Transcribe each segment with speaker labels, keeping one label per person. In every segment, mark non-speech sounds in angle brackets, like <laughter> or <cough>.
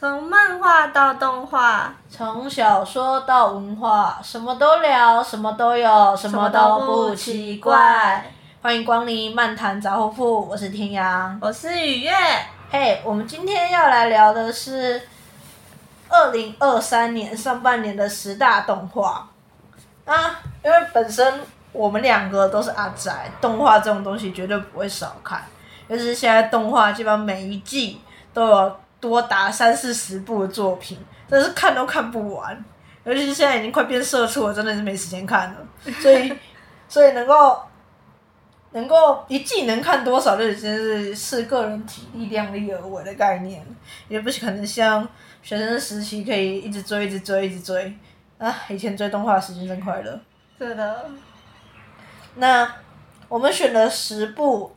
Speaker 1: 从漫画到动画，
Speaker 2: 从小说到文化，什么都聊，什么都有，什么都不奇怪。欢迎光临漫谈杂货铺，我是天阳，
Speaker 1: 我是雨月。
Speaker 2: 嘿，我们今天要来聊的是二零二三年上半年的十大动画啊，因为本身我们两个都是阿宅，动画这种东西绝对不会少看，尤其是现在动画基本上每一季都有。多达三四十部的作品，真是看都看不完。尤其是现在已经快变社畜了，真的是没时间看了。所以，<laughs> 所以能够能够一季能看多少，就已经是视个人体力量力而为的概念，也不是可能像学生时期可以一直追、一直追、一直追。啊，以前追动画时间真快乐。
Speaker 1: 是的。
Speaker 2: 那我们选了十部，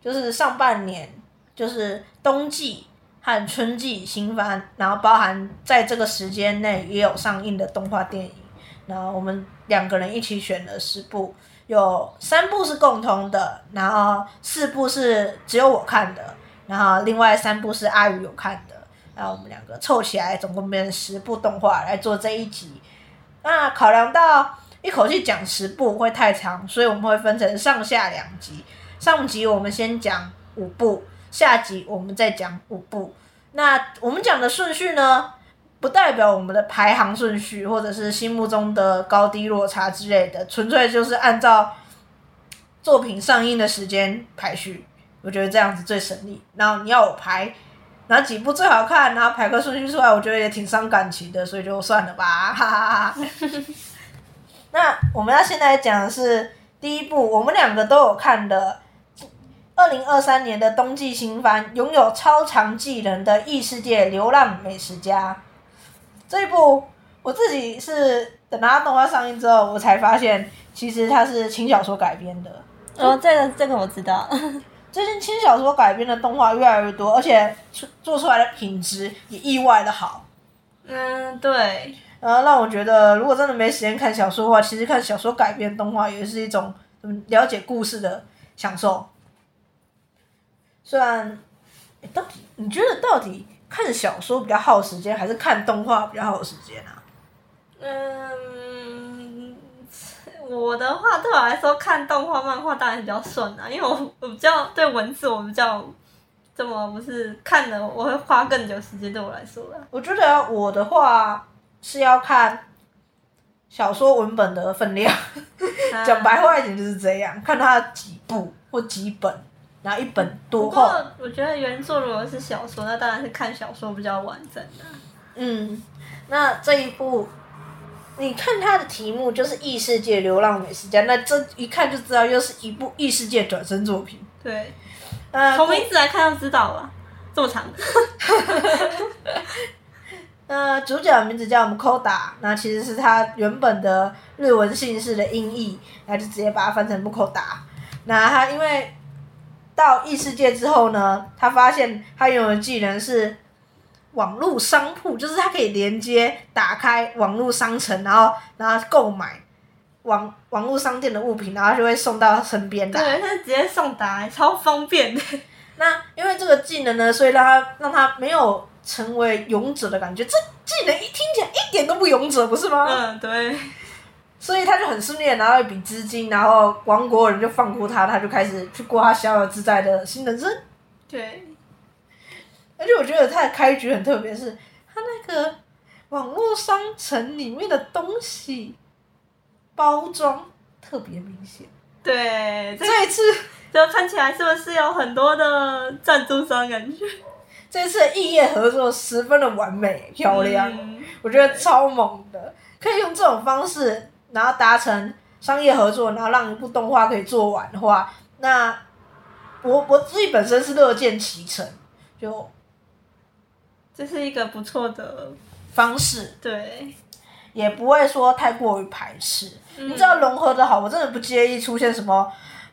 Speaker 2: 就是上半年，就是冬季。和春季新番，然后包含在这个时间内也有上映的动画电影，然后我们两个人一起选了十部，有三部是共通的，然后四部是只有我看的，然后另外三部是阿宇有看的，然后我们两个凑起来总共变成十部动画来做这一集。那考量到一口气讲十部会太长，所以我们会分成上下两集，上集我们先讲五部。下集我们再讲五部，那我们讲的顺序呢，不代表我们的排行顺序，或者是心目中的高低落差之类的，纯粹就是按照作品上映的时间排序。我觉得这样子最省力。然后你要我排哪几部最好看，然后排个顺序出来，我觉得也挺伤感情的，所以就算了吧。哈哈哈。那我们要现在讲的是第一部，我们两个都有看的。二零二三年的冬季新番，拥有超长技能的异世界流浪美食家。这一部我自己是等它动画上映之后，我才发现其实它是轻小说改编的。
Speaker 1: 哦，这个这个我知道。<laughs>
Speaker 2: 最近轻小说改编的动画越来越多，而且出做出来的品质也意外的好。
Speaker 1: 嗯，对。
Speaker 2: 然后让我觉得，如果真的没时间看小说的话，其实看小说改编动画也是一种嗯了解故事的享受。虽然，到底你觉得到底看小说比较耗时间，还是看动画比较耗时间啊？
Speaker 1: 嗯，我的话对我来说，看动画漫画当然比较顺啊，因为我我比较对文字我比较这么不是看的，我会花更久时间对我来说的。
Speaker 2: 我觉得我的话是要看小说文本的分量，<laughs> 讲白话一点就是这样，看它几部或几本。然后一本多厚？
Speaker 1: 我觉得原作如果是小说，那当然是看小说比较完整的。
Speaker 2: 嗯，那这一部，你看它的题目就是《异世界流浪美食家》，那这一看就知道又是一部异世界转身作品。
Speaker 1: 对，呃，从名字来看就知道了，这么长。
Speaker 2: 那 <laughs> 主角的名字叫我们 Koda，那其实是他原本的日文姓氏的音译，那就直接把它翻成 Mukoda。那他因为到异世界之后呢，他发现他拥有的技能是网络商铺，就是他可以连接打开网络商城，然后然后购买网网络商店的物品，然后就会送到他身边来。
Speaker 1: 对，他直接送达，超方便的。<laughs>
Speaker 2: 那因为这个技能呢，所以让他让他没有成为勇者的感觉。这技能一听起来一点都不勇者，不是吗？
Speaker 1: 嗯，对。
Speaker 2: 所以他就很顺利的拿到一笔资金，然后王国人就放过他，他就开始去过他逍遥自在的新人生。
Speaker 1: 对。
Speaker 2: 而且我觉得他的开局很特别，是他那个网络商城里面的东西包装特别明显。
Speaker 1: 对。
Speaker 2: 这一次
Speaker 1: 就看起来是不是有很多的赞助商感觉？
Speaker 2: 这一次的异业合作十分的完美漂亮，嗯、我觉得超猛的，可以用这种方式。然后达成商业合作，然后让一部动画可以做完的话，那我我自己本身是乐见其成，就
Speaker 1: 这是一个不错的
Speaker 2: 方式，
Speaker 1: 对，
Speaker 2: 也不会说太过于排斥。嗯、你知道融合的好，我真的不介意出现什么，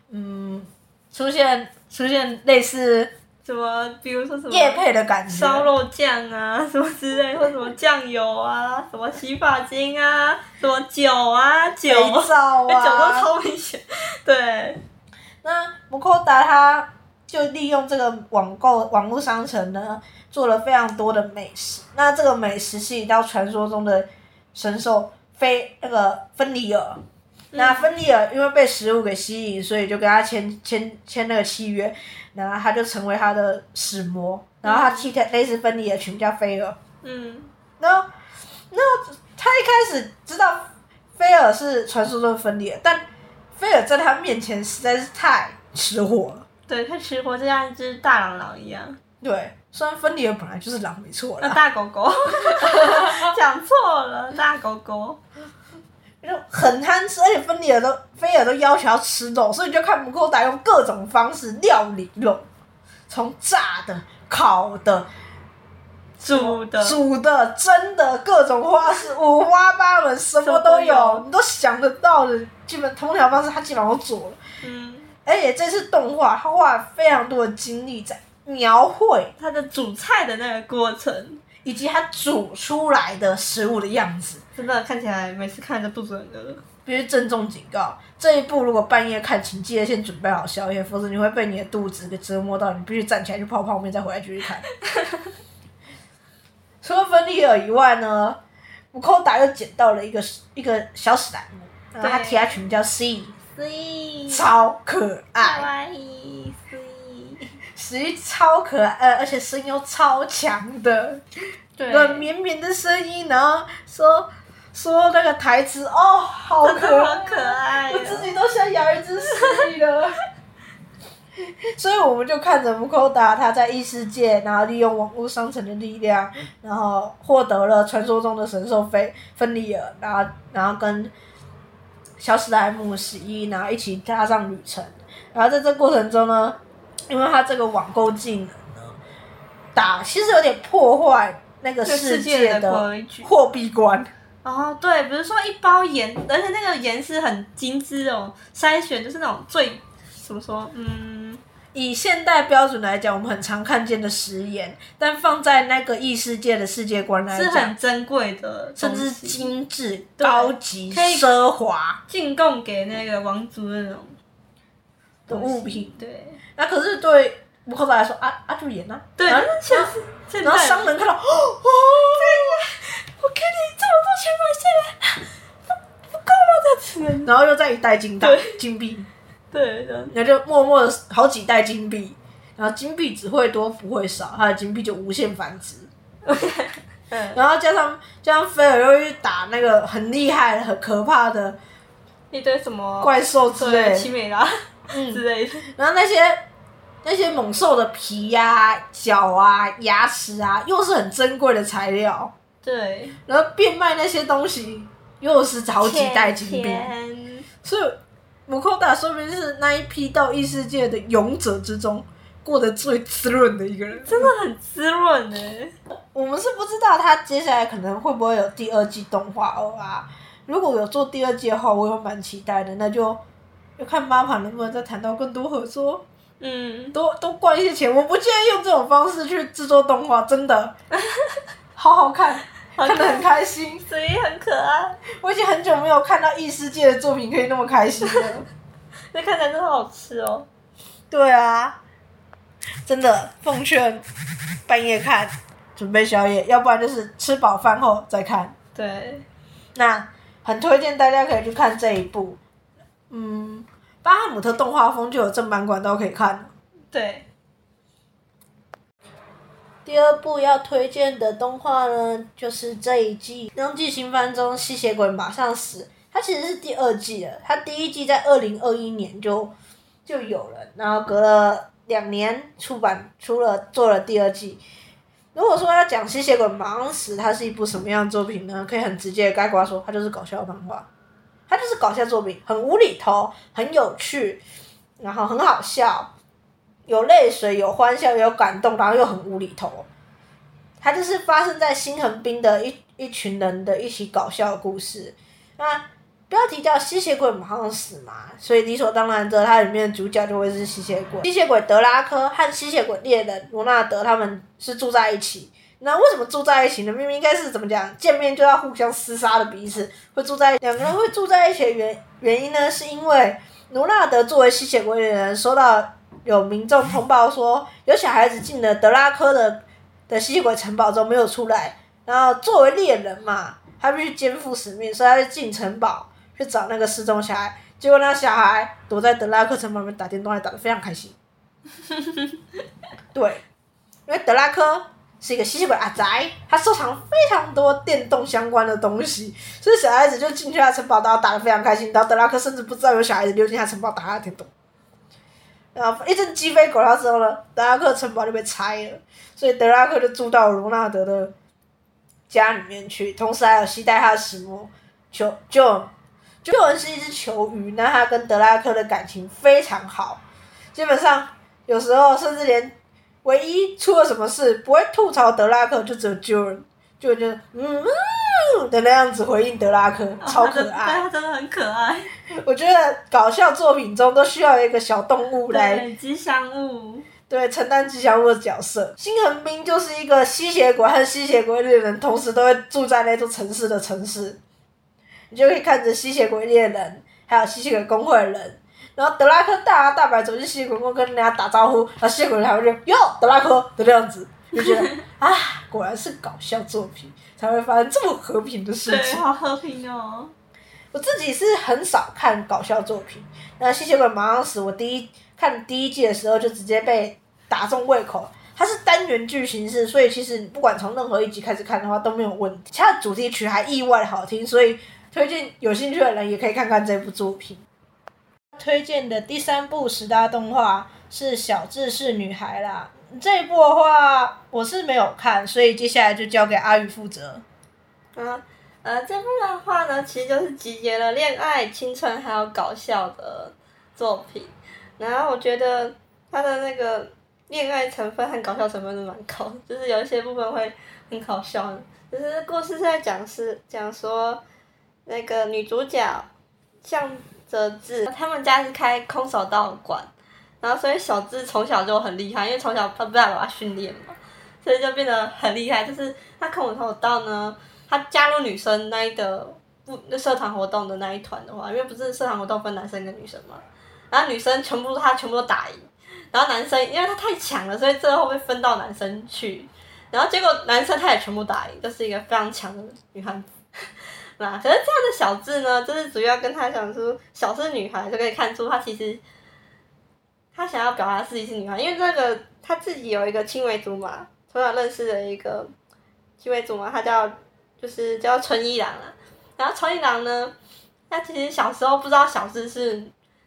Speaker 2: 嗯，出现出现类似。
Speaker 1: 什么？比如说什么？
Speaker 2: 叶配的感觉。
Speaker 1: 烧肉酱啊，什么之类，<laughs> 或什么酱油啊，什么洗发精啊，什么酒啊，酒，
Speaker 2: 皂啊，<laughs>
Speaker 1: 酒都超明显。对。
Speaker 2: 那 Mukoda 他就利用这个网购网络商城呢，做了非常多的美食。那这个美食是一道传说中的神兽非那个芬里尔。那芬里尔因为被食物给吸引，所以就跟他签签签那个契约，然后他就成为他的使魔，然后他替他类似芬里尔取名叫菲尔。
Speaker 1: 嗯。
Speaker 2: 然后，然后他一开始知道菲尔是传说中的芬里尔，但菲尔在他面前实在是太吃货了。
Speaker 1: 对，他吃货，就像一只大狼狼一样。
Speaker 2: 对，虽然芬里尔本来就是狼，没错啦。
Speaker 1: 那大狗狗，<laughs> 讲错了，大狗狗。
Speaker 2: 就很贪吃，而且芬里尔都菲尔都要求要吃肉，所以就看姆寇达用各种方式料理肉，从炸的、烤的、
Speaker 1: 煮的、
Speaker 2: 煮的、蒸的，各种花式五花八门，什么都有，你都想得到的，基本同样方式他基本上都做了。
Speaker 1: 嗯，
Speaker 2: 而且这次动画他花了非常多的精力在描绘
Speaker 1: 他的煮菜的那个过程。
Speaker 2: 以及它煮出来的食物的样子，
Speaker 1: 真的看起来每次看着肚子很饿。
Speaker 2: 必须郑重警告，这一步如果半夜看，请记得先准备好宵夜，否则你会被你的肚子给折磨到，你必须站起来去泡泡面，再回来继续看。<laughs> 除了芬里尔以外呢，姆寇达又捡到了一个一个小史莱姆，然后他替他取名叫 C，C 超可爱。实超可爱，而且声音又超强的，软绵绵的声音，然后说说那个台词，哦，好可爱，
Speaker 1: 好可爱，
Speaker 2: 我自己都想养一只蜥蜴了。<laughs> 所以我们就看着姆寇达他在异世界，然后利用网络商城的力量，然后获得了传说中的神兽菲芬利尔，然后然后跟小史莱姆十一，然后一起踏上旅程。然后在这过程中呢。因为他这个网购技能呢，打其实有点破坏那个世界的货币观。
Speaker 1: 哦，对，比如说一包盐，而且那个盐是很精致哦，筛选就是那种最怎么说，嗯，
Speaker 2: 以现代标准来讲，我们很常看见的食盐，但放在那个异世界的世界观来讲，
Speaker 1: 是很珍贵的，
Speaker 2: 甚至精致、高级、奢华，
Speaker 1: 进贡给那个王族那种
Speaker 2: 的物品，
Speaker 1: 对。
Speaker 2: 那、啊、可是对姆寇达来说，啊啊就演啊，
Speaker 1: 对，
Speaker 2: 然后
Speaker 1: 然
Speaker 2: 后商人看到，哦，我给你这么多钱买下来，不不够吗？这钱，然后又再一袋金袋金币，
Speaker 1: 对，
Speaker 2: 然后就默默的好几袋金币，然后金币只会多不会少，他的金币就无限繁殖，<laughs> 然后加上加上菲尔又去打那个很厉害很可怕的
Speaker 1: 一堆什么
Speaker 2: 怪兽之类，
Speaker 1: 奇美拉
Speaker 2: 嗯。
Speaker 1: 之类的，
Speaker 2: 然后那些。那些猛兽的皮呀、啊、脚啊、牙齿啊，又是很珍贵的材料。
Speaker 1: 对。
Speaker 2: 然后变卖那些东西，又是好几代金币。所以，姆寇达说明是那一批到异世界的勇者之中，过得最滋润的一个人。
Speaker 1: 真的很滋润呢。
Speaker 2: 我们是不知道他接下来可能会不会有第二季动画哦啊。如果有做第二季的话，我也蛮期待的。那就要看 MAPPA 能不能再谈到更多合作。嗯，多多灌一些钱，我不建议用这种方式去制作动画，真的，<laughs> 好好看，好看，看得很开心，
Speaker 1: 所以很可爱。
Speaker 2: 我已经很久没有看到异世界的作品可以那么开心了，<laughs>
Speaker 1: 那看起来真的好吃哦。
Speaker 2: 对啊，真的奉劝半夜看，准备宵夜，要不然就是吃饱饭后再看。
Speaker 1: 对，
Speaker 2: 那很推荐大家可以去看这一部，嗯。巴哈姆特动画风就有正版管道可以看。
Speaker 1: 对。
Speaker 2: 第二部要推荐的动画呢，就是这一季《冬季新番》中吸血鬼马上死。它其实是第二季了，它第一季在二零二一年就就有了，然后隔了两年出版出了做了第二季。如果说要讲吸血鬼马上死，它是一部什么样的作品呢？可以很直接的概括说，它就是搞笑漫画。它就是搞笑作品，很无厘头，很有趣，然后很好笑，有泪水，有欢笑，有感动，然后又很无厘头。它就是发生在新横滨的一一群人的一起搞笑故事。那标题叫《吸血鬼马上死》嘛，所以理所当然的，它里面的主角就会是吸血鬼。吸血鬼德拉科和吸血鬼猎人罗纳德他们是住在一起。那为什么住在一起呢？明明应该是怎么讲，见面就要互相厮杀的彼此，会住在两个人会住在一起的原原因呢？是因为卢纳德作为吸血鬼的人，收到有民众通报说有小孩子进了德拉科的的吸血鬼城堡中没有出来，然后作为猎人嘛，他必须肩负使命，所以他就进城堡去找那个失踪小孩。结果那小孩躲在德拉克城堡里面打电动，还打得非常开心。对，因为德拉科是一个吸血鬼阿宅，他收藏非常多电动相关的东西，所以小孩子就进去他城堡，然后打的非常开心。然后德拉克甚至不知道有小孩子溜进他城堡打他的电动。然后一阵鸡飞狗跳之后呢，德拉克城堡就被拆了，所以德拉克就住到罗纳德的家里面去，同时还有携带他的石魔球就。就恩是一只球鱼，那他跟德拉克的感情非常好，基本上有时候甚至连唯一出了什么事不会吐槽德拉克，就只有救人，就就嗯嗯的那样子回应德拉克，超可爱。
Speaker 1: 他真的很可爱。<laughs>
Speaker 2: 我觉得搞笑作品中都需要一个小动物来
Speaker 1: 吉祥物，
Speaker 2: 对，承担吉祥物的角色。星恒滨就是一个吸血鬼和吸血鬼猎人同时都会住在那座城市的城市。你就可以看着吸血鬼猎人，还有吸血鬼工会的人，然后德拉克大摇大摆走进吸血鬼宫跟人家打招呼，然后吸血鬼还会说哟德拉克的这样子，就觉得 <laughs> 啊，果然是搞笑作品才会发生这么和平的事情。
Speaker 1: 对，好和平哦。
Speaker 2: 我自己是很少看搞笑作品，那吸血鬼马上死，我第一看第一季的时候就直接被打中胃口。它是单元剧形式，所以其实你不管从任何一集开始看的话都没有问题。它的主题曲还意外好听，所以。推荐有兴趣的人也可以看看这部作品。推荐的第三部十大动画是《小智是女孩》啦。这一部的话我是没有看，所以接下来就交给阿宇负责。
Speaker 1: 啊，呃，这部的话呢，其实就是集结了恋爱、青春还有搞笑的作品。然后我觉得它的那个恋爱成分和搞笑成分都蛮高，就是有一些部分会很搞笑。就是故事是在讲是讲说。那个女主角像泽志，他们家是开空手道馆，然后所以小智从小就很厉害，因为从小他爸爸训练嘛，所以就变得很厉害。就是他空手道呢，他加入女生那一个不社团活动的那一团的话，因为不是社团活动分男生跟女生嘛，然后女生全部他全部都打赢，然后男生因为他太强了，所以最后会分到男生去，然后结果男生他也全部打赢，就是一个非常强的女汉子。可是这样的小智呢，就是主要跟他讲说，小是女孩就可以看出他其实，他想要表达自己是女孩，因为那个他自己有一个青梅竹马，从小认识的一个青梅竹马，他叫就是叫春一郎啊。然后春一郎呢，他其实小时候不知道小智是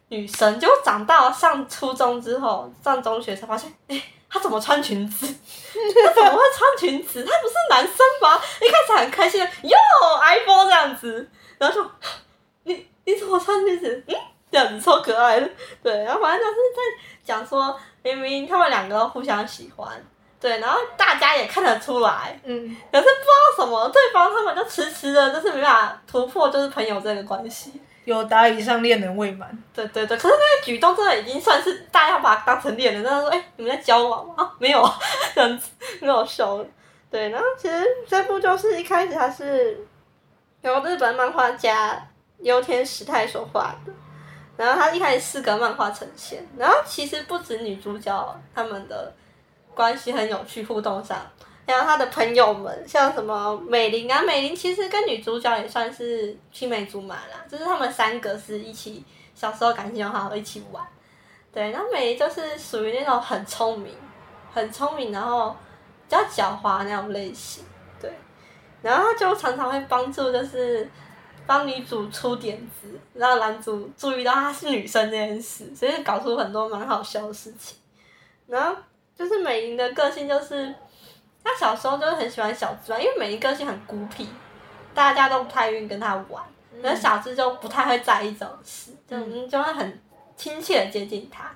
Speaker 1: 女生，结果长大上初中之后，上中学才发现，哎。他怎么穿裙子？他怎么会穿裙子？他不是男生吗？一开始很开心的，哟，iPhone 这样子，然后说，你你怎么穿裙子？嗯，这样子超可爱的，对，然后反正就是在讲说，明明他们两个互相喜欢，对，然后大家也看得出来，嗯，可是不知道什么，对方他们就迟迟的，就是没办法突破，就是朋友这个关系。
Speaker 2: 有达以上恋人未满，
Speaker 1: 对对对，可是那个举动真的已经算是大家要把它当成恋人，但是说，哎、欸，你们在交往吗？啊，没有，<laughs> 这样子，很好笑。对，然后其实这部就是一开始他是由日本漫画家优天时太所画的，然后他一开始四个漫画呈现，然后其实不止女主角他们的关系很有趣，互动上。然后他的朋友们，像什么美玲啊，美玲其实跟女主角也算是青梅竹马啦，就是他们三个是一起小时候感情很好，一起玩。对，然后美玲就是属于那种很聪明、很聪明，然后比较狡猾那种类型。对，然后他就常常会帮助，就是帮女主出点子，让男主注意到她是女生这件事，所以搞出很多蛮好笑的事情。然后就是美玲的个性就是。她小时候就是很喜欢小智嘛，因为美玲个性很孤僻，大家都不太愿意跟她玩，然后小智就不太会在意这种事，就就会很亲切的接近她，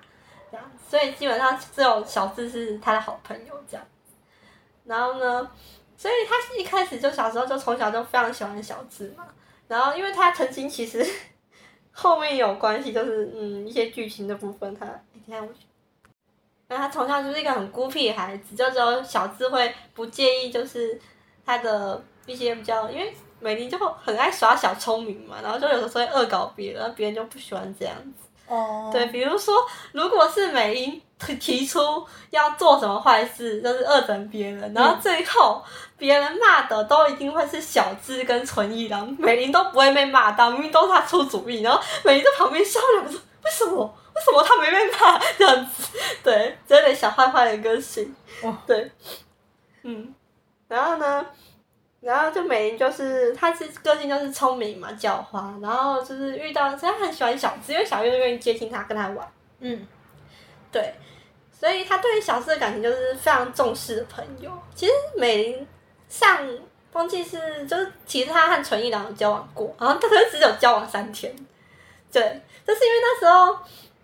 Speaker 1: 这样，所以基本上只有小智是他的好朋友这样。然后呢，所以他一开始就小时候就从小就非常喜欢小智嘛，然后因为他曾经其实 <laughs> 后面有关系，就是嗯一些剧情的部分他，你看我。那他从小就是一个很孤僻的孩子，就只有小智会不介意，就是他的一些比较，因为美玲就很爱耍小聪明嘛，然后就有的时候会恶搞别人，别人就不喜欢这样子。哦。Oh. 对，比如说，如果是美玲提出要做什么坏事，就是恶整别人，然后最后别人骂的都一定会是小智跟纯一郎，美玲都不会被骂到，明明都是他出主意，然后美玲在旁边笑两个说：“为什么？为什么他没被骂？”这样子，对，有点小坏坏的个性。对，嗯，然后呢，然后就美玲就是她是个性就是聪明嘛，狡猾，然后就是遇到她很喜欢小智，因为小智愿意接近他，跟他玩。嗯，对。所以他对于小智的感情就是非常重视的朋友。其实美玲上冬季是就是其实他和纯一郎有交往过，然后他可是只有交往三天。对，就是因为那时候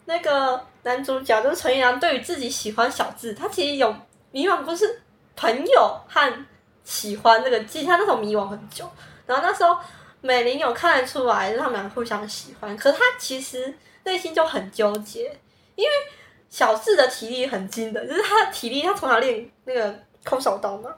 Speaker 1: 那个男主角就是纯一郎，对于自己喜欢小智，他其实有迷惘，不是朋友和喜欢那个，其实他那时候迷惘很久。然后那时候美玲有看得出来，他们俩互相喜欢，可是他其实内心就很纠结，因为。小智的体力很精的，就是他的体力，他从小练那个空手道嘛，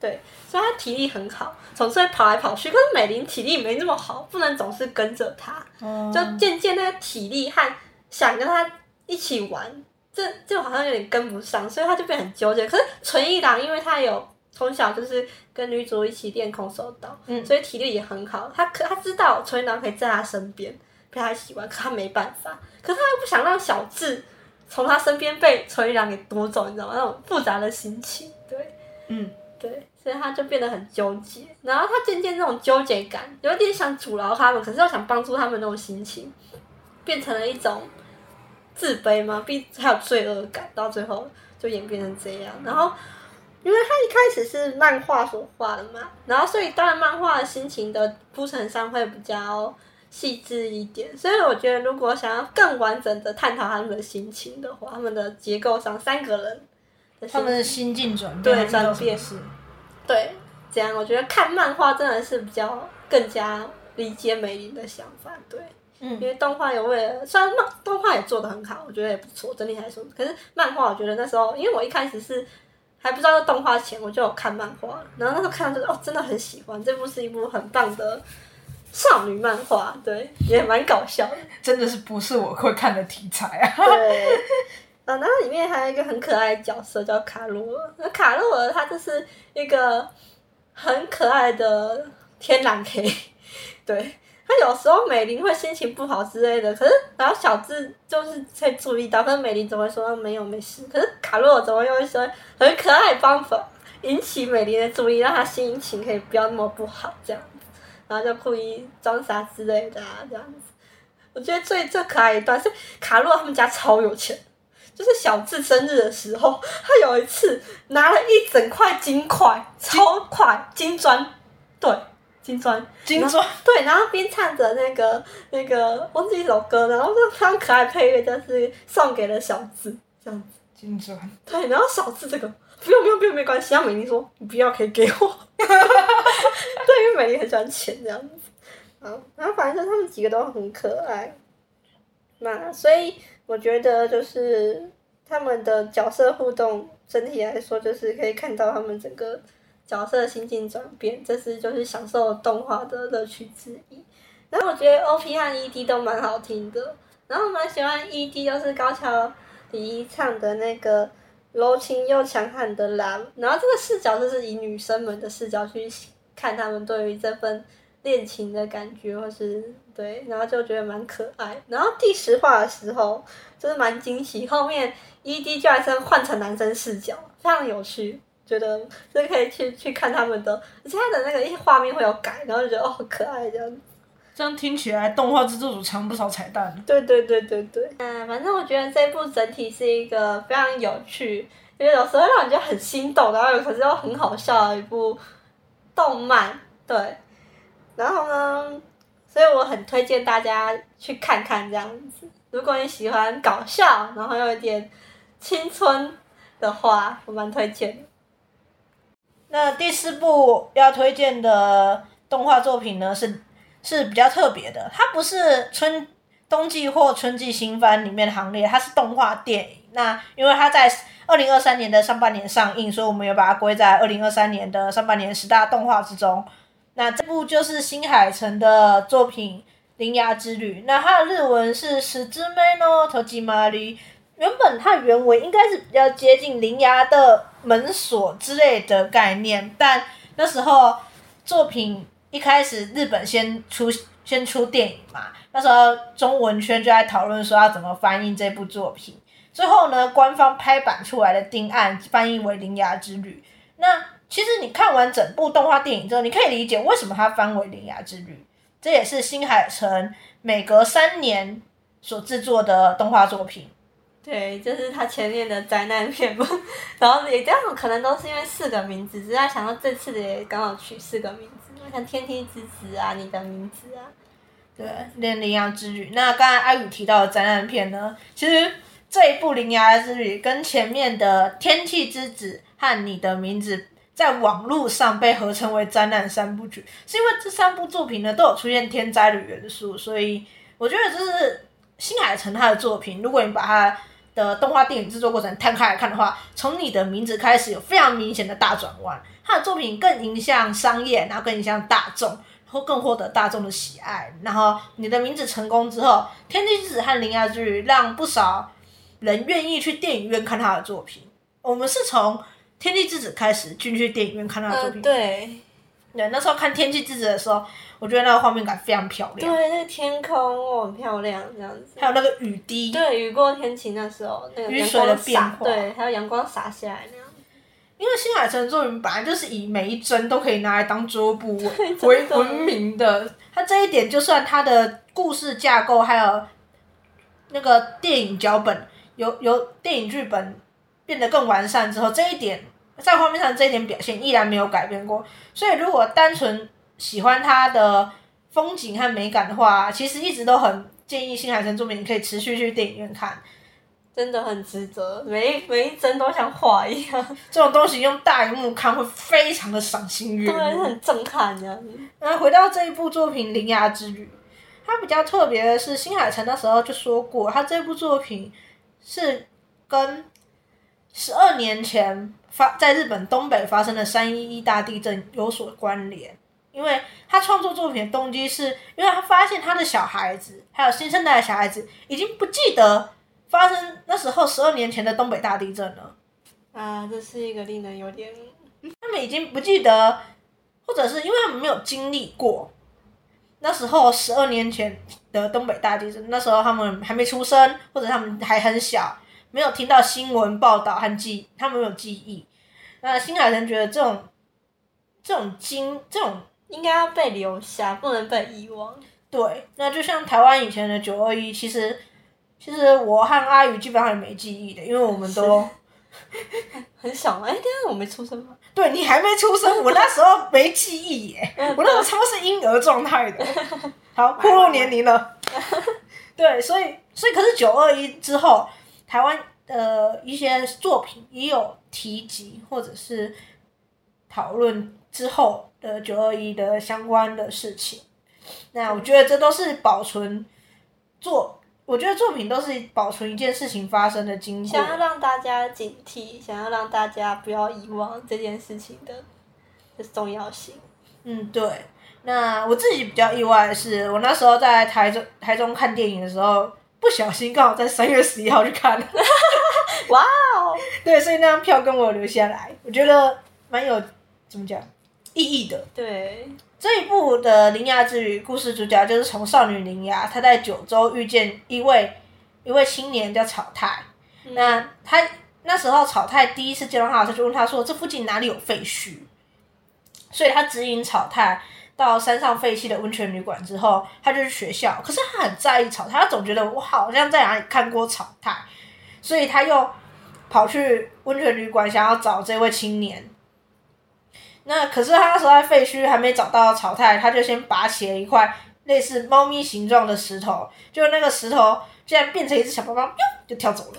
Speaker 1: 对，所以他体力很好，总是会跑来跑去。可是美玲体力没那么好，不能总是跟着他，就渐渐那个体力和想跟他一起玩，这就好像有点跟不上，所以他就变很纠结。可是纯一郎，因为他有从小就是跟女主一起练空手道，嗯，所以体力也很好。他可他知道纯一郎可以在他身边陪他一起玩，可他没办法。可是他又不想让小智。从他身边被纯一郎给夺走，你知道吗？那种复杂的心情，对，嗯，对，所以他就变得很纠结。然后他渐渐这种纠结感，有点想阻挠他们，可是又想帮助他们那种心情，变成了一种自卑吗，并还有罪恶感，到最后就演变成这样。然后，因为他一开始是漫画所画的嘛，然后所以当然漫画的心情的铺陈上会比较。细致一点，所以我觉得，如果想要更完整的探讨他们的心情的话，他们的结构上三个人，
Speaker 2: 他们的心境转变，
Speaker 1: 对转变是，对，这样我觉得看漫画真的是比较更加理解美玲的想法，对，嗯，因为动画有为了，虽然漫动画也做的很好，我觉得也不错，整体来说，可是漫画我觉得那时候，因为我一开始是还不知道是动画前，我就有看漫画，然后那时候看到就哦，真的很喜欢，这部是一部很棒的。少女漫画，对，也蛮搞笑的。
Speaker 2: 真的是不是我会看的题材啊？
Speaker 1: 对，啊，然后里面还有一个很可爱的角色叫卡洛尔。那卡洛尔他就是一个很可爱的天然黑，对，他有时候美玲会心情不好之类的，可是然后小智就是会注意到，可是美玲总会说没有没事，可是卡洛尔总会用一些很可爱的方法引起美玲的注意，让她心情可以不要那么不好，这样。然后就故意装傻之类的啊，这样子。我觉得最最可爱一段是卡洛他们家超有钱，就是小智生日的时候，他有一次拿了一整块金块，超块金砖，对，金砖，
Speaker 2: 金砖，
Speaker 1: 对，然后边唱着那个那个忘记一首歌，然后就非常可爱配乐，就是送给了小智，这样子。
Speaker 2: 金砖。
Speaker 1: 对，然后小智这个。不用不用不用，没关系。让美玲说：“你不要，可以给我。<laughs> ”对，因为美玲很喜欢钱这样子。好，然后反正他们几个都很可爱。那所以我觉得就是他们的角色互动，整体来说就是可以看到他们整个角色心境转变，这是就是享受动画的乐趣之一。然后我觉得 OP 和 ED 都蛮好听的，然后我蛮喜欢 ED，就是高桥李依唱的那个。柔情又强悍的狼，然后这个视角就是以女生们的视角去看他们对于这份恋情的感觉，或是对，然后就觉得蛮可爱。然后第十话的时候就是蛮惊喜，后面 ED 居然是换成男生视角，非常有趣，觉得就可以去去看他们的，而且他的那个一些画面会有改，然后就觉得哦，好可爱这样。
Speaker 2: 这样听起来，动画制作组藏不少彩蛋。
Speaker 1: 对对对对对。嗯，反正我觉得这部整体是一个非常有趣，因为有时候让人觉得很心动，然后有可是又很好笑的一部动漫。对。然后呢，所以我很推荐大家去看看这样子。如果你喜欢搞笑，然后又有一点青春的话，我蛮推荐的。
Speaker 2: 那第四部要推荐的动画作品呢是。是比较特别的，它不是春冬季或春季新番里面的行列，它是动画电影。那因为它在二零二三年的上半年上映，所以我们有把它归在二零二三年的上半年十大动画之中。那这部就是新海诚的作品《铃芽之旅》，那它的日文是《十之目の戸缔まり》， 原本它原文应该是比较接近铃芽的门锁之类的概念，但那时候作品 一开始日本先出先出电影嘛，那时候中文圈就在讨论说要怎么翻译这部作品。最后呢，官方拍板出来的定案翻译为《铃芽之旅》。那其实你看完整部动画电影之后，你可以理解为什么它翻为《铃芽之旅》。这也是新海诚每隔三年所制作的动画作品。
Speaker 1: 对，就是他前面的灾难片嘛，<laughs> 然后也这样，可能都是因为四个名字，只是他想到这次的也刚好取四个名字，像《天气之子》啊，你的名字啊。
Speaker 2: 对，连《铃芽之旅》。那刚才阿宇提到的灾难片呢？其实这一部《铃芽之旅》跟前面的《天气之子》和你的名字。在网络上被合称为灾难三部曲，是因为这三部作品呢都有出现天灾的元素，所以我觉得这是新海诚他的作品。如果你把他的动画电影制作过程摊开来看的话，从你的名字开始有非常明显的大转弯，他的作品更影响商业，然后更影响大众，然后更获得大众的喜爱。然后你的名字成功之后，《天气之子》和《铃芽之旅》让不少人愿意去电影院看他的作品。我们是从《天气之子》开始进去电影院看他的作品，
Speaker 1: 嗯、对，
Speaker 2: 对，那时候看《天气之子》的时候，我觉得那个画面感非常漂亮。
Speaker 1: 对，那个天空哦，很漂亮，这样子。
Speaker 2: 还有那个雨滴。
Speaker 1: 对，雨过天晴那时候，那个
Speaker 2: 雨水的变化。
Speaker 1: 对，还有阳光洒下来。
Speaker 2: 因为新海诚作品本来就是以每一帧都可以拿来当桌布 <laughs> 为闻名的，他这一点就算他的故事架构还有那个电影脚本，由由电影剧本变得更完善之后，这一点。在画面上这一点表现依然没有改变过，所以如果单纯喜欢它的风景和美感的话，其实一直都很建议新海诚作品你可以持续去电影院看，
Speaker 1: 真的很值得，每一每一帧都像画一样。
Speaker 2: 这种东西用大荧幕看会非常的赏心悦目，
Speaker 1: 对，很震撼这样子。
Speaker 2: 那回到这一部作品《铃芽之旅》，它比较特别的是新海诚那时候就说过，他这部作品是跟十二年前。发在日本东北发生的三一一大地震有所关联，因为他创作作品的动机是，因为他发现他的小孩子还有新生代的小孩子已经不记得发生那时候十二年前的东北大地震了。
Speaker 1: 啊，这是一个令人有点，
Speaker 2: 他们已经不记得，或者是因为他们没有经历过那时候十二年前的东北大地震，那时候他们还没出生，或者他们还很小。没有听到新闻报道和记，他们没有记忆。那新海诚觉得这种这种经这种
Speaker 1: 应该要被留下，不能被遗忘。
Speaker 2: 对，那就像台湾以前的九二一，其实其实我和阿宇基本上也没记忆的，因为我们都 <laughs>
Speaker 1: 很小。哎，等下我没出生吗？
Speaker 2: 对，你还没出生，我那时候没记忆耶，我那时候差不多是婴儿状态的。<laughs> 好，步入年龄了。对，所以所以可是九二一之后。台湾的一些作品也有提及，或者是讨论之后的九二一的相关的事情。那我觉得这都是保存作，我觉得作品都是保存一件事情发生的经过。
Speaker 1: 想要让大家警惕，想要让大家不要遗忘这件事情的的重要性。
Speaker 2: 嗯，对。那我自己比较意外的是，我那时候在台中台中看电影的时候。不小心刚好在三月十一号去看了，<laughs>
Speaker 1: 哇哦！
Speaker 2: 对，所以那张票跟我留下来，我觉得蛮有怎么讲意义的。
Speaker 1: 对，
Speaker 2: 这一部的《铃芽之旅》故事主角就是从少女铃芽，她在九州遇见一位一位青年叫草太。嗯、那他那时候草太第一次见到他他，就问他说：“这附近哪里有废墟？”所以他指引草太。到山上废弃的温泉旅馆之后，他就去学校。可是他很在意草太，他总觉得我好像在哪里看过草太，所以他又跑去温泉旅馆想要找这位青年。那可是他那时候在废墟还没找到草太，他就先拔起了一块类似猫咪形状的石头，就那个石头竟然变成一只小猫猫，就跳走了。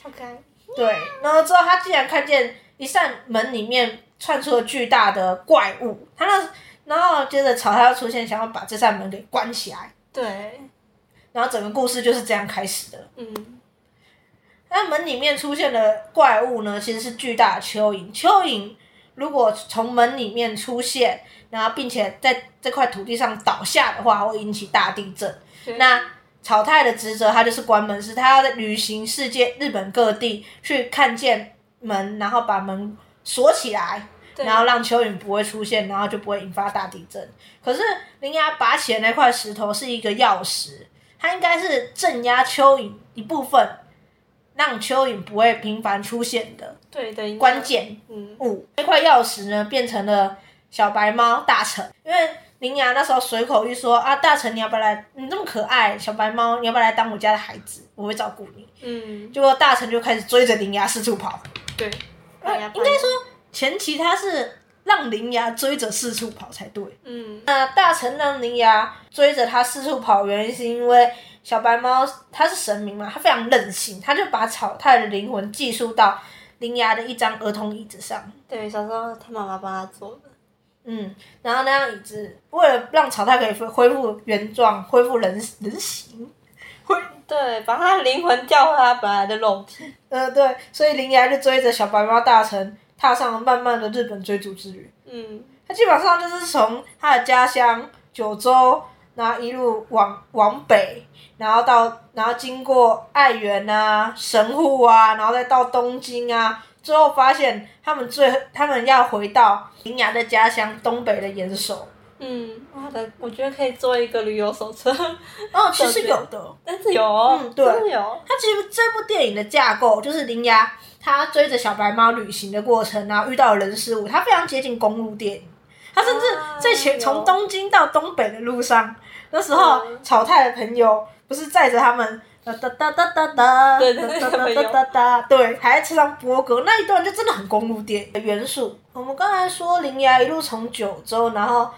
Speaker 1: 超可爱。
Speaker 2: 对，然后之后他竟然看见一扇门里面窜出了巨大的怪物，他那。然后接着草太要出现，想要把这扇门给关起来。
Speaker 1: 对。
Speaker 2: 然后整个故事就是这样开始的。
Speaker 1: 嗯。
Speaker 2: 那门里面出现的怪物呢，其实是巨大的蚯蚓。蚯蚓如果从门里面出现，然后并且在这块土地上倒下的话，会引起大地震。那草太的职责，他就是关门师，他要在旅行世界日本各地去看见门，然后把门锁起来，然后让蚯蚓不会出现，然后就不会引发大地震。可是铃芽拔起的那块石头是一个钥匙，它应该是镇压蚯蚓一部分，让蚯蚓不会频繁出现的。
Speaker 1: 对的，
Speaker 2: 关键物。那块钥匙呢，变成了小白猫大臣，因为。铃芽那时候随口一说啊，大臣你要不要来？你这么可爱，小白猫，你要不要来当我家的孩子？我会照顾你。嗯。结果大臣就开始追着铃芽四处跑。
Speaker 1: 对。
Speaker 2: 应该说前期他是让铃芽追着四处跑才对。嗯。那大臣让铃芽追着他四处跑，原因是因为小白猫它是神明嘛，它非常任性，他就把草太的灵魂寄宿到铃芽的一张儿童椅子上。
Speaker 1: 对，小时候他妈妈帮他做的。
Speaker 2: 嗯，然后那张椅子为了让草太可以恢恢复原状，恢复人人形，恢
Speaker 1: 对，把他灵魂调回他本来的肉体。
Speaker 2: 呃，对，所以铃芽就追着小白猫大臣，踏上了漫漫的日本追逐之旅。嗯，他基本上就是从他的家乡九州，然后一路往往北，然后到然后经过爱媛啊、神户啊，然后再到东京啊。最后发现，他们最他们要回到铃芽的家乡东北的岩手。
Speaker 1: 嗯，我的，我觉得可以做一个旅游手册。<laughs>
Speaker 2: 哦，<laughs> 其实有的，
Speaker 1: 但是有，嗯，对，有。
Speaker 2: 它其实这部电影的架构就是铃芽他追着小白猫旅行的过程，然后遇到人事物，它非常接近公路电影。他甚至在前从东京到东北的路上，那时候草太的朋友不是载着他们。哒哒哒哒哒哒，对对对，哒哒哒哒，对，还在车上播歌，那一段就真的很公路电影的元素。我们刚才说铃芽一路从九州，然后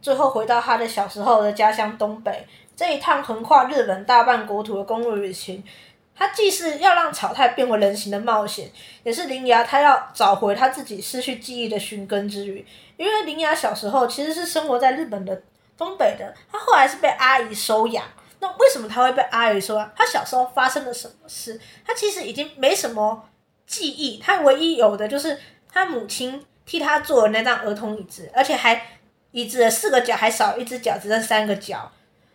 Speaker 2: 最后回到他的小时候的家乡东北，这一趟横跨日本大半国土的公路旅行，它既是要让草太变为人形的冒险，也是铃芽他要找回他自己失去记忆的寻根之旅。因为铃芽小时候其实是生活在日本的东北的，他后来是被阿姨收养。那为什么他会被阿姨收养？他小时候发生了什么事？他其实已经没什么记忆，他唯一有的就是他母亲替他做的那张儿童椅子，而且还椅子的四个角还少一只脚，只剩三个脚，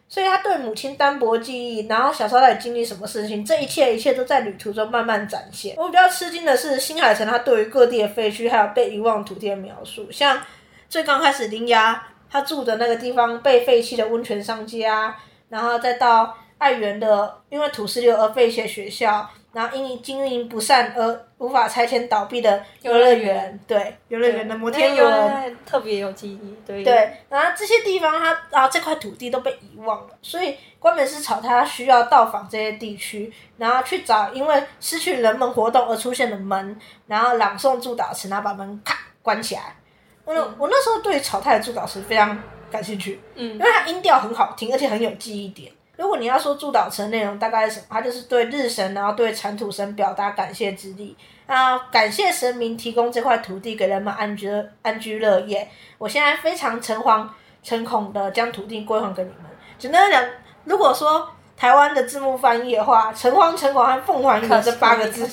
Speaker 2: 所以他对母亲单薄记忆。然后小时候到底经历什么事情？这一切一切都在旅途中慢慢展现。我比较吃惊的是新海诚他对于各地的废墟还有被遗忘土地的描述，像最刚开始铃芽他住的那个地方被废弃的温泉商家啊。然后再到爱媛的，因为土石流而废弃的学校，然后因经营不善而无法拆迁倒闭的游乐园，对，游乐园的摩天轮
Speaker 1: 特别有记忆，对。
Speaker 2: 对，然后这些地方它，然后这块土地都被遗忘了，所以关门师草他需要到访这些地区，然后去找因为失去人们活动而出现的门，然后朗诵祝祷词，然后把门咔关起来。我、嗯、我那时候对草太的祝祷词非常。感兴趣，嗯，因为它音调很好听，而且很有记忆点。如果你要说祝祷词的内容大概是什么，它就是对日神，然后对产土神表达感谢之力，啊，感谢神明提供这块土地给人们安居安居乐业。我现在非常诚惶诚恐的将土地归还给你们。简单讲，如果说台湾的字幕翻译的话，诚惶诚恐和奉还你们这八个字，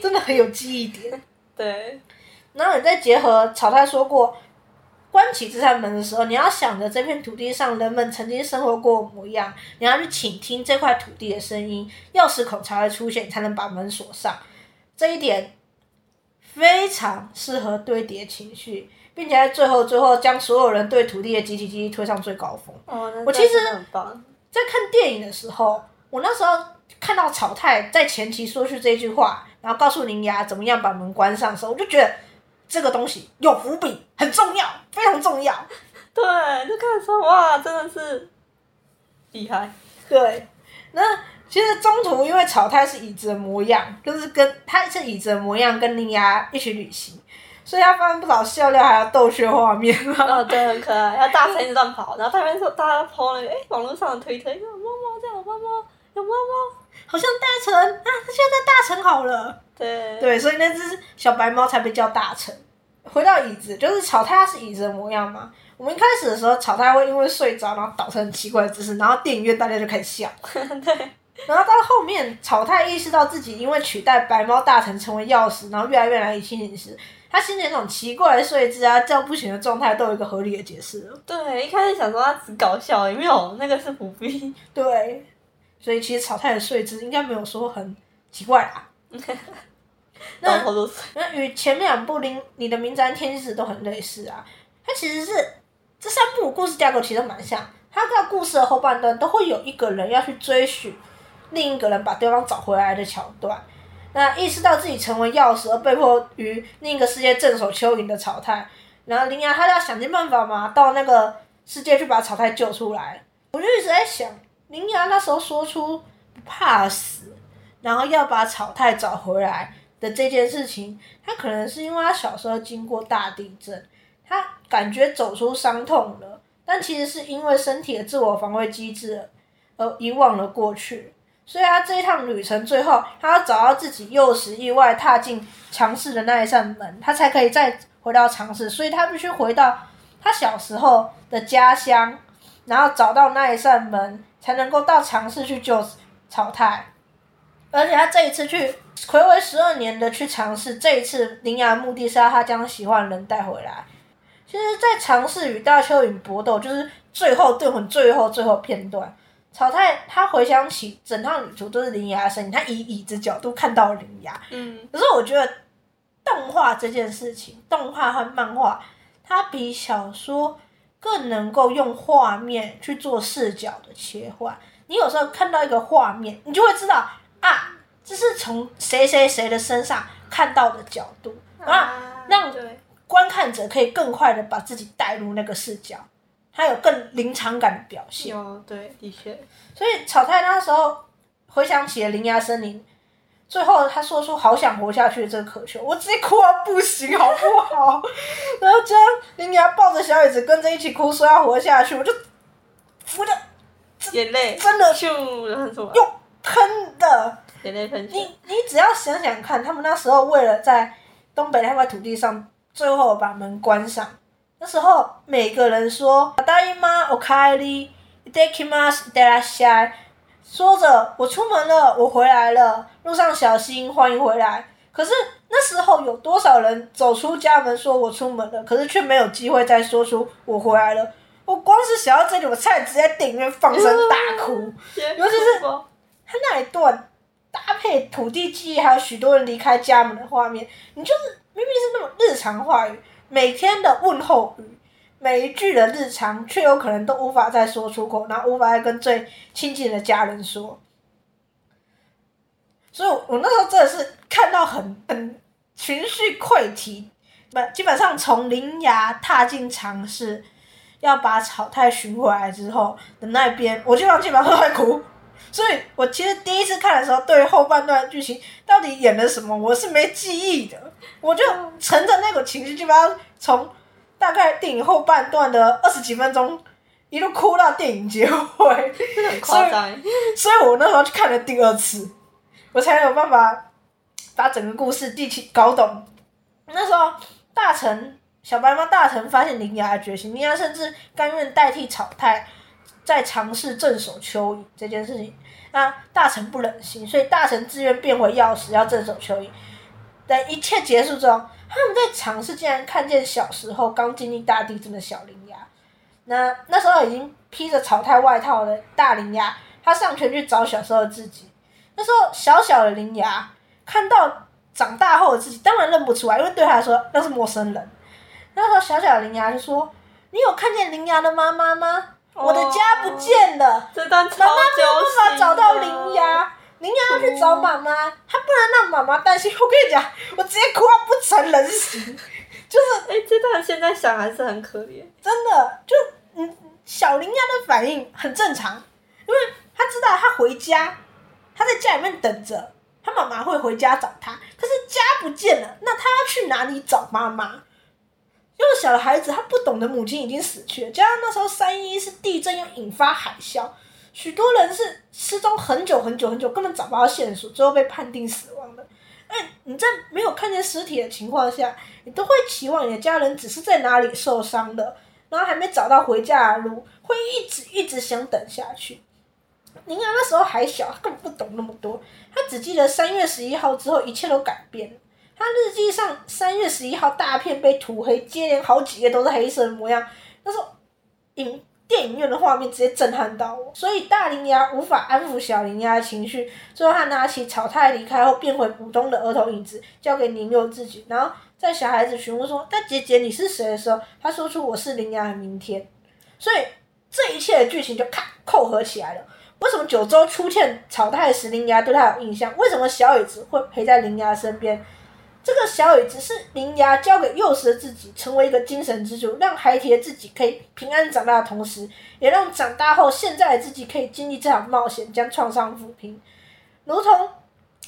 Speaker 2: 真的很有记忆点。<laughs>
Speaker 1: 对，
Speaker 2: 然后你再结合草太说过。关起这扇门的时候，你要想着这片土地上人们曾经生活过的模样，你要去倾听这块土地的声音，钥匙孔才会出现，才能把门锁上。这一点非常适合堆叠情绪，并且在最后最后将所有人对土地的集体记忆推上最高峰。
Speaker 1: 哦，
Speaker 2: 我其实在看电影的时候，我那时候看到草太在前期说出这句话，然后告诉铃芽怎么样把门关上的时候，我就觉得。这个东西有伏笔，很重要，非常重要。<laughs>
Speaker 1: 对，就看得出哇，真的是厉害。
Speaker 2: 对，那其实中途因为草太是椅子的模样，就是跟他是椅子的模样，跟铃芽一起旅行，所以他发生不少笑料，还有逗趣画面。<laughs>
Speaker 1: 哦，对，很可爱。要大声乱跑，然后旁边说大家那个，哎，网络上的推特，有猫猫这样，有猫猫，有猫猫，
Speaker 2: 好像大臣啊，他现在大臣好了。
Speaker 1: 对
Speaker 2: 对，所以那只小白猫才被叫大臣。回到椅子，就是草太是椅子的模样嘛。我们一开始的时候，草太会因为睡着，然后倒成很奇怪的姿势，然后电影院大家就开始笑。<laughs>
Speaker 1: 对。
Speaker 2: 然后到后面，草太意识到自己因为取代白猫大臣成为钥匙，然后越来越难以清醒时，他心里那种奇怪的睡姿啊、叫不醒的状态，都有一个合理的解释了。
Speaker 1: 对，一开始想说他只搞笑，也没有那个是伏笔。
Speaker 2: 对。所以其实草太的睡姿应该没有说很奇怪啦。<laughs> <laughs>
Speaker 1: 那
Speaker 2: 那与前面两部《灵你的名侦探天使》都很类似啊。它其实是这三部故事架构其实蛮像，它在故事的后半段都会有一个人要去追寻另一个人把对方找回来的桥段。那意识到自己成为钥匙而被迫于另一个世界镇守蚯蚓的草太，然后林芽他要想尽办法嘛，到那个世界去把草太救出来。我就一直在想，林芽那时候说出不怕死，然后要把草太找回来的这件事情，他可能是因为他小时候经过大地震，他感觉走出伤痛了，但其实是因为身体的自我防卫机制而遗忘了过去。所以他这一趟旅程最后，他要找到自己幼时意外踏进尝试的那一扇门，他才可以再回到尝试。所以他必须回到他小时候的家乡，然后找到那一扇门，才能够到尝试去救草太。而且他这一次去睽违十二年的去尝试，这一次铃芽的目的是要他将喜欢的人带回来。其实，在尝试与大蚯蚓搏斗，就是最后对魂最后最后片段。草太他回想起整趟旅途都是铃芽的身影，他以椅子角度看到了铃芽。
Speaker 1: 嗯。
Speaker 2: 可是我觉得动画这件事情，动画和漫画，它比小说更能够用画面去做视角的切换。你有时候看到一个画面，你就会知道啊，这是从谁谁谁的身上看到的角度，啊，让观看者可以更快的把自己带入那个视角。他有更临场感的表现。
Speaker 1: 有，对，的确。
Speaker 2: 所以炒菜那时候回想起了铃芽森林，最后他说出“好想活下去”的这个渴求，我直接哭到不行，好不好？<laughs> 然后将铃芽抱着小椅子跟着一起哭，说要活下去，我就扶着
Speaker 1: 眼泪，
Speaker 2: 真的
Speaker 1: 就很什么？
Speaker 2: 又喷的你你只要想想看，他们那时候为了在东北那块土地上，最后把门关上。那时候，每个人说“大姨妈，我开哩，得去吗？得来下”，说着我出门了，我回来了，路上小心，欢迎回来。可是那时候有多少人走出家门说我出门了，可是却没有机会再说出我回来了。我光是想到这里，我差点直接在电影院放声大哭。<laughs> 尤其是他那一段搭配土地记忆，还有许多人离开家门的画面，你就是明明是那么日常话语。每天的问候语，每一句的日常，却有可能都无法再说出口，然后无法再跟最亲近的家人说。所以，我那时候真的是看到很很情绪溃堤，不，基本上从铃芽踏进尝试，要把草太寻回来之后的那边，我基本上基本上都在哭。所以我其实第一次看的时候，对后半段剧情到底演了什么，我是没记忆的。我就乘着那个情绪，基本上从大概电影后半段的二十几分钟，一路哭到电影结尾，
Speaker 1: 真的很夸张。
Speaker 2: 所以 <laughs> 我那时候去看了第二次，我才有办法把整个故事第七搞懂。那时候大臣小白猫大臣发现铃芽的决心，铃芽甚至甘愿代替草太，在尝试镇守蚯蚓这件事情。那大臣不忍心，所以大臣自愿变回钥匙，要镇守蚯蚓。在一切结束之后，他们在尝试竟然看见小时候刚经历大地震的小铃芽。那那时候已经披着草太外套的大铃牙，他上前去找小时候的自己。那时候小小的铃芽看到长大后的自己，当然认不出来，因为对他来说那是陌生人。那时候小小的铃芽就说：“你有看见铃芽的妈妈吗？我的家不见了，
Speaker 1: 这段
Speaker 2: 妈妈没有办法找到铃芽。”铃芽要去找妈妈，她不能让妈妈担心。我跟你讲，我直接哭到不成人形，<laughs> 就是
Speaker 1: 哎、欸，这段现在想还是很可怜。
Speaker 2: 真的，就嗯，小铃芽的反应很正常，因为她知道她回家，她在家里面等着，她妈妈会回家找她。可是家不见了，那她要去哪里找妈妈？幼小的孩子，他不懂得母亲已经死去了，加上那时候三一是地震又引发海啸。许多人是失踪很久很久很久，根本找不到线索，最后被判定死亡的。哎，你在没有看见尸体的情况下，你都会期望你的家人只是在哪里受伤的，然后还没找到回家的路，会一直一直想等下去。铃芽那时候还小，他根本不懂那么多，他只记得三月十一号之后一切都改变了。他日记上三月十一号大片被涂黑，接连好几页都是黑色的模样。那时候，影。电影院的画面直接震撼到我，所以大铃芽无法安抚小铃芽的情绪，最后他拿起草太离开后变回普通的儿童影子，交给年幼自己。然后在小孩子询问说：“但姐姐你是谁？”的时候，他说出：“我是铃芽的明天。”所以这一切的剧情就咔扣合起来了。为什么九州出现草太时，铃芽对他有印象？为什么小椅子会陪在铃芽身边？这个小椅子是铃芽交给幼时的自己，成为一个精神支柱，让孩提的自己可以平安长大的同时，也让长大后现在的自己可以经历这场冒险，将创伤抚平。如同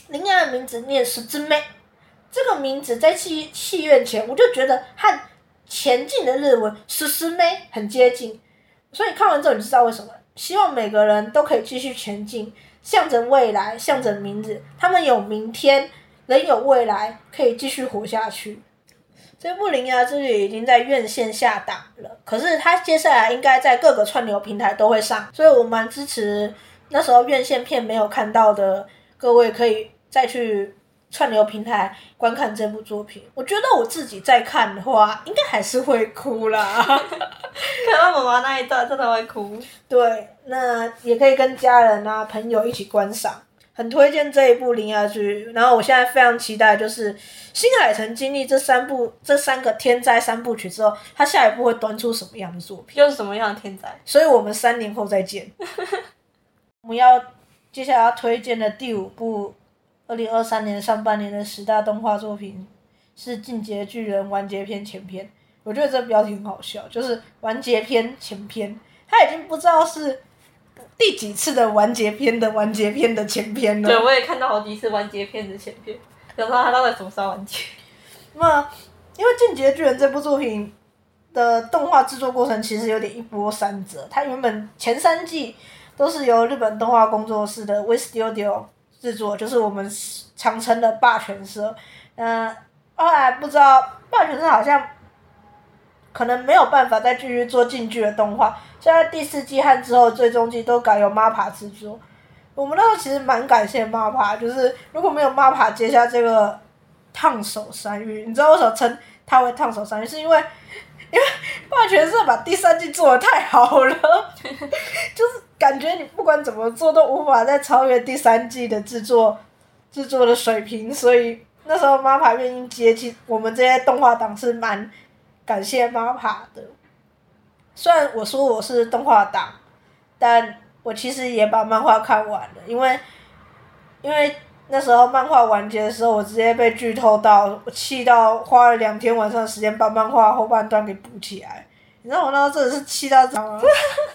Speaker 2: 铃芽的名字念十之妹，这个名字在戏戏院前我就觉得和前进的日文十之妹很接近，所以看完之后你知道为什么。希望每个人都可以继续前进，向着未来，向着明日，他们有明天。人有未来，可以继续活下去。这部《铃芽之旅》已经在院线下档了，可是它接下来应该在各个串流平台都会上，所以我蛮支持那时候院线片没有看到的各位，可以再去串流平台观看这部作品。我觉得我自己在看的话，应该还是会哭啦。<laughs>
Speaker 1: 看到妈妈那一段，真的会哭。
Speaker 2: 对，那也可以跟家人啊、朋友一起观赏。很推荐这一部《铃芽剧》，然后我现在非常期待，就是新海诚经历这三部、这三个天灾三部曲之后，他下一部会端出什么样的作品？
Speaker 1: 又是什么样的天灾？
Speaker 2: 所以我们三年后再见。<laughs> 我们要接下来要推荐的第五部，二零二三年上半年的十大动画作品是《进阶巨人》完结篇前篇。我觉得这个标题很好笑，就是完结篇前篇，他已经不知道是。第几次的完结篇的完结篇的前篇了？
Speaker 1: 对，我也看到好几次完结篇的前篇，想知道他到底什么时候完结。
Speaker 2: 那因为《进击的巨人》这部作品的动画制作过程其实有点一波三折，它原本前三季都是由日本动画工作室的 WIT Studio 制作，就是我们常称的霸权社。嗯，后来不知道霸权社好像。可能没有办法再继续做进剧的动画，现在第四季和之后最终季都改由 MAPA 制作。我们那时候其实蛮感谢 MAPA，就是如果没有 MAPA 接下这个烫手山芋，你知道为什么称它为烫手山芋？是因为 <laughs> 因为霸权社把第三季做的太好了，就是感觉你不管怎么做都无法再超越第三季的制作制作的水平，所以那时候 MAPA 愿意接起我们这些动画党是蛮。感谢 MAPPA 的，虽然我说我是动画党，但我其实也把漫画看完了，因为因为那时候漫画完结的时候，我直接被剧透到，我气到花了两天晚上的时间把漫画后半段给补起来。你知道我那时候真的是气到这样吗？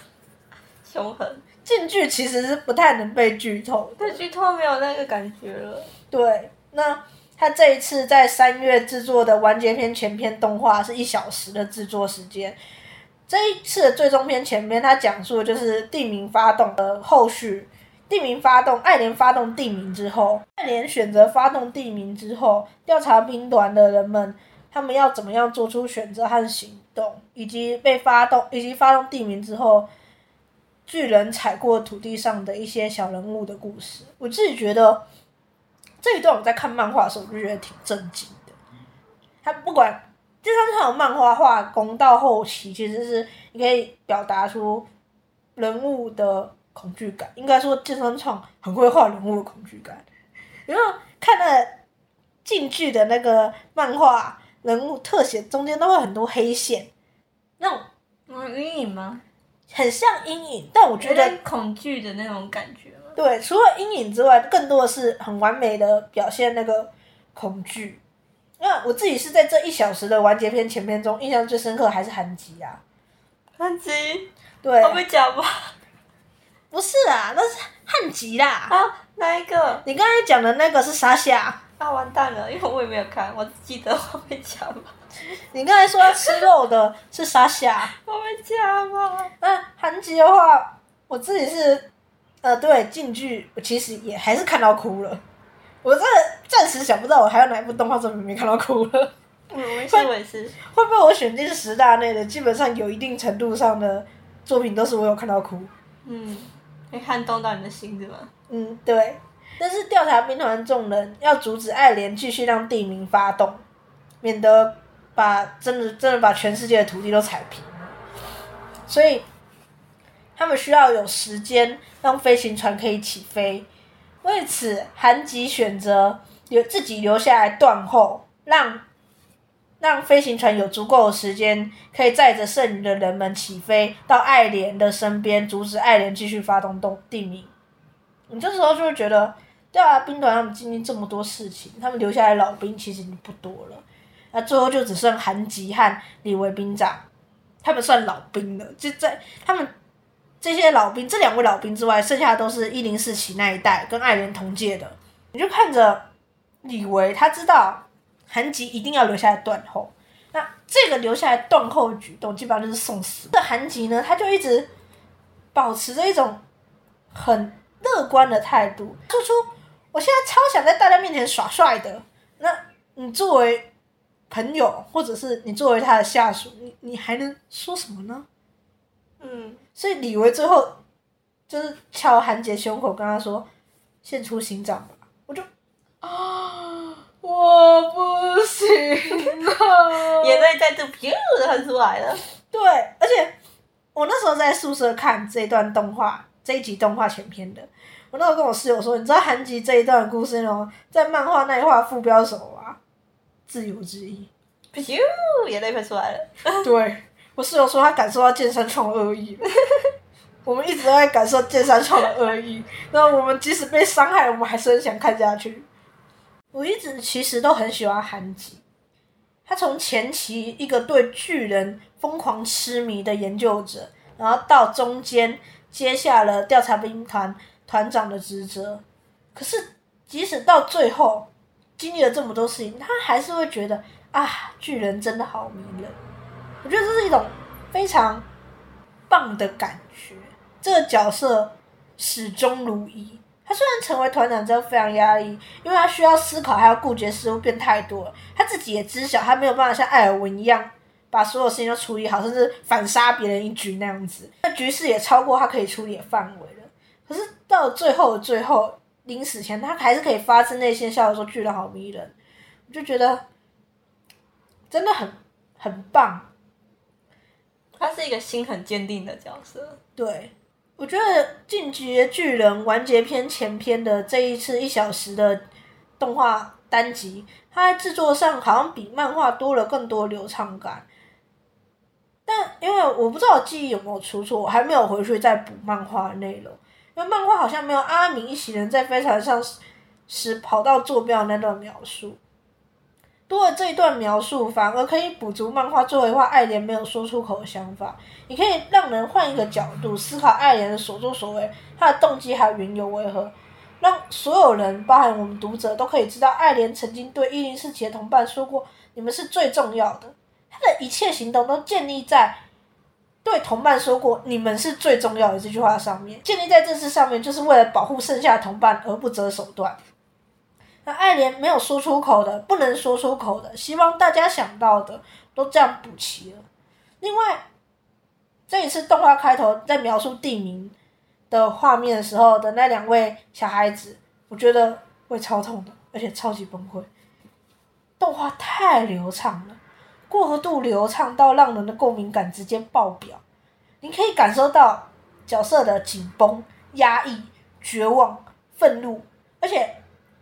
Speaker 2: <laughs>
Speaker 1: 凶狠。
Speaker 2: 进剧其实是不太能被剧透，
Speaker 1: 被剧透没有那个感觉了。
Speaker 2: 对，那。他这一次在三月制作的完结篇前篇动画是一小时的制作时间。这一次的最终篇前篇，他讲述的就是地名发动的后续。地名发动，爱莲发动地名之后，爱莲选择发动地名之后，调查兵团的人们，他们要怎么样做出选择和行动，以及被发动，以及发动地名之后，巨人踩过土地上的一些小人物的故事。我自己觉得。这一段我在看漫画的时候，我就觉得挺震惊的。他不管，就算是他有漫画画工到后期，其实是你可以表达出人物的恐惧感。应该说，芥川创很会画人物的恐惧感。然后看了近距的那个漫画人物特写，中间都会很多黑线，那种
Speaker 1: 嗯阴影吗？
Speaker 2: 很像阴影，但我觉得
Speaker 1: 恐惧的那种感觉。
Speaker 2: 对，除了阴影之外，更多的是很完美的表现那个恐惧。那我自己是在这一小时的完结篇前篇中，印象最深刻还是韩吉啊。
Speaker 1: 韩吉？
Speaker 2: 对。
Speaker 1: 我没讲吧？
Speaker 2: 不是啊，那是汉吉啦。
Speaker 1: 啊，哪一个？
Speaker 2: 你刚才讲的那个是沙夏。
Speaker 1: 啊，完蛋了，因为我也没有看，我只记得我没讲吧。
Speaker 2: 你刚才说要吃肉的是沙夏。<laughs>
Speaker 1: 我没讲吧？
Speaker 2: 那韩吉的话，我自己是。呃，对，进剧我其实也还是看到哭了。我这暂时想不到我还有哪一部动画作品没看到哭了。
Speaker 1: 嗯，我也是，<laughs> 我也是。
Speaker 2: 会被我选进十大内的，基本上有一定程度上的作品都是我有看到哭。
Speaker 1: 嗯，会撼动到你的心，对吗？
Speaker 2: 嗯，对。但是调查兵团众人要阻止爱莲继续让地名发动，免得把真的真的把全世界的土地都踩平。所以。他们需要有时间让飞行船可以起飞。为此，韩吉选择留自己留下来断后，让让飞行船有足够的时间可以载着剩余的人们起飞到爱莲的身边，阻止爱莲继续发动动地鸣。你这时候就会觉得，对啊，兵团他们经历这么多事情，他们留下来老兵其实已经不多了。那最后就只剩韩吉和李维兵长，他们算老兵了。就在他们这些老兵，这两位老兵之外，剩下的都是一零四期那一代跟艾莲同届的。你就看着李维，他知道韩吉一定要留下来断后。那这个留下来断后的举动，基本上就是送死。这韩吉呢，他就一直保持着一种很乐观的态度，说出我现在超想在大家面前耍帅的。那你作为朋友，或者是你作为他的下属，你你还能说什么呢？嗯，所以李维最后就是敲韩杰胸口，跟他说：“献出心脏吧。”我就啊，我不行了，<laughs>
Speaker 1: 眼泪再度噗的喷出来了。
Speaker 2: 对，而且我那时候在宿舍看这一段动画，这一集动画前篇的，我那时候跟我室友说：“你知道韩吉这一段故事呢，在漫画那一话副标是什么吗？”自由之翼，
Speaker 1: 噗，眼泪喷出来了。
Speaker 2: 对，我室友说他感受到剑山创的恶意。我们一直都在感受剑山创的恶意，那我们即使被伤害，我们还是很想看下去。我一直其实都很喜欢韩吉，他从前期一个对巨人疯狂痴迷的研究者，然后到中间接下了调查兵团团长的职责，可是即使到最后。经历了这么多事情，他还是会觉得啊，巨人真的好迷人。我觉得这是一种非常棒的感觉。这个角色始终如一。他虽然成为团长之后非常压抑，因为他需要思考，还要顾及的事务变太多了。他自己也知晓，他没有办法像艾尔文一样把所有事情都处理好，甚至反杀别人一局那样子。那局势也超过他可以处理的范围了。可是到了最后的最后。临死前，他还是可以发自内心笑着说：“巨人好迷人。”我就觉得真的很很棒。
Speaker 1: 他是一个心很坚定的角色。
Speaker 2: 对，我觉得《进击的巨人》完结篇前篇的这一次一小时的动画单集，它在制作上好像比漫画多了更多流畅感。但因为我不知道我记忆有没有出错，我还没有回去再补漫画内容。因为漫画好像没有阿明一行人在飞船上时跑到坐标那段描述，多了这一段描述，反而可以补足漫画作为话艾连没有说出口的想法。你可以让人换一个角度思考艾连的所作所为，他的动机还有缘由为何，让所有人，包含我们读者，都可以知道艾连曾经对一零四期的同伴说过：“你们是最重要的。”他的一切行动都建立在。对同伴说过，你们是最重要的这句话上面，建立在这次上面，就是为了保护剩下的同伴而不择手段。那爱莲没有说出口的，不能说出口的，希望大家想到的都这样补齐了。另外，这一次动画开头在描述地名的画面的时候的那两位小孩子，我觉得会超痛的，而且超级崩溃。动画太流畅了。过度流畅到让人的共鸣感直接爆表，你可以感受到角色的紧绷、压抑、绝望、愤怒，而且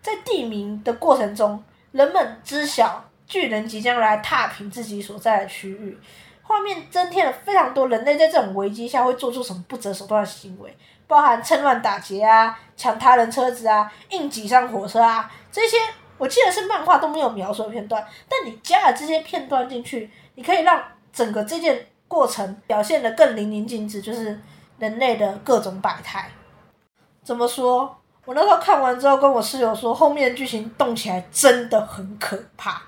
Speaker 2: 在地名的过程中，人们知晓巨人即将来踏平自己所在的区域。画面增添了非常多人类在这种危机下会做出什么不择手段的行为，包含趁乱打劫啊、抢他人车子啊、硬挤上火车啊这些。我记得是漫画都没有描述的片段，但你加了这些片段进去，你可以让整个这件过程表现得更淋漓尽致，就是人类的各种百态。怎么说？我那时候看完之后跟我室友说，后面的剧情动起来真的很可怕，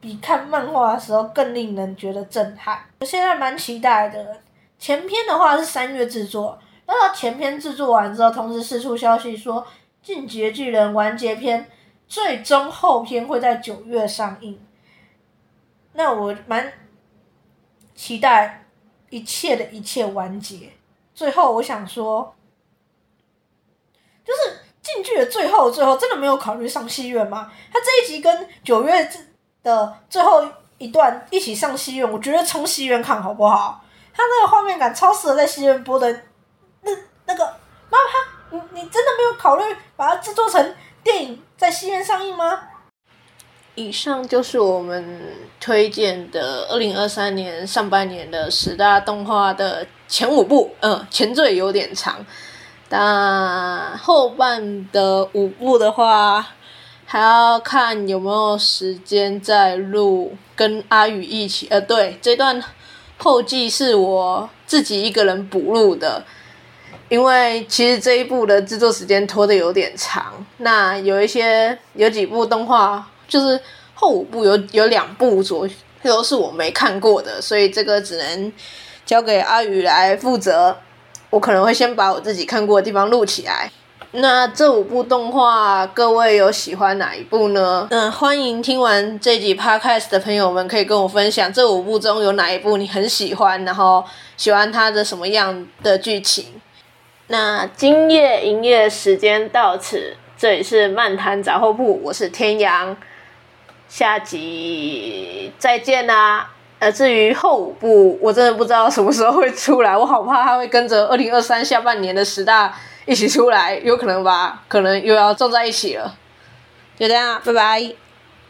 Speaker 2: 比看漫画的时候更令人觉得震撼。我现在蛮期待的。前篇的话是三月制作，那到前篇制作完之后，同时释出消息说《进击的巨人》完结篇。最终后篇会在九月上映，那我蛮期待一切的一切完结。最后我想说，就是进剧的最后最后，真的没有考虑上戏院吗？他这一集跟九月的最后一段一起上戏院，我觉得冲戏院看好不好？他那个画面感超适合在戏院播的
Speaker 3: 那那个妈妈，你你真的没有考虑把它制作成电影在戏院上映吗？
Speaker 2: 以上就是我们推荐的二零二三年上半年的十大动画的前五部，嗯，前缀有点长，但后半的五部的话，还要看有没有时间再录，跟阿宇一起。呃，对，这段后记是我自己一个人补录的，因为其实这一部的制作时间拖得有点长。那有一些有几部动画。就是后五部有有两部左右都是我没看过的，所以这个只能交给阿宇来负责。我可能会先把我自己看过的地方录起来。那这五部动画，各位有喜欢哪一部呢？嗯，欢迎听完这集 podcast 的朋友们可以跟我分享，这五部中有哪一部你很喜欢，然后喜欢它的什么样的剧情。那今夜营业时间到此，这里是漫谈杂货铺，我是天阳。下集再见啦！呃，至于后五部，我真的不知道什么时候会出来，我好怕它会跟着二零二三下半年的十大一起出来，有可能吧？可能又要撞在一起了。就这样，拜拜。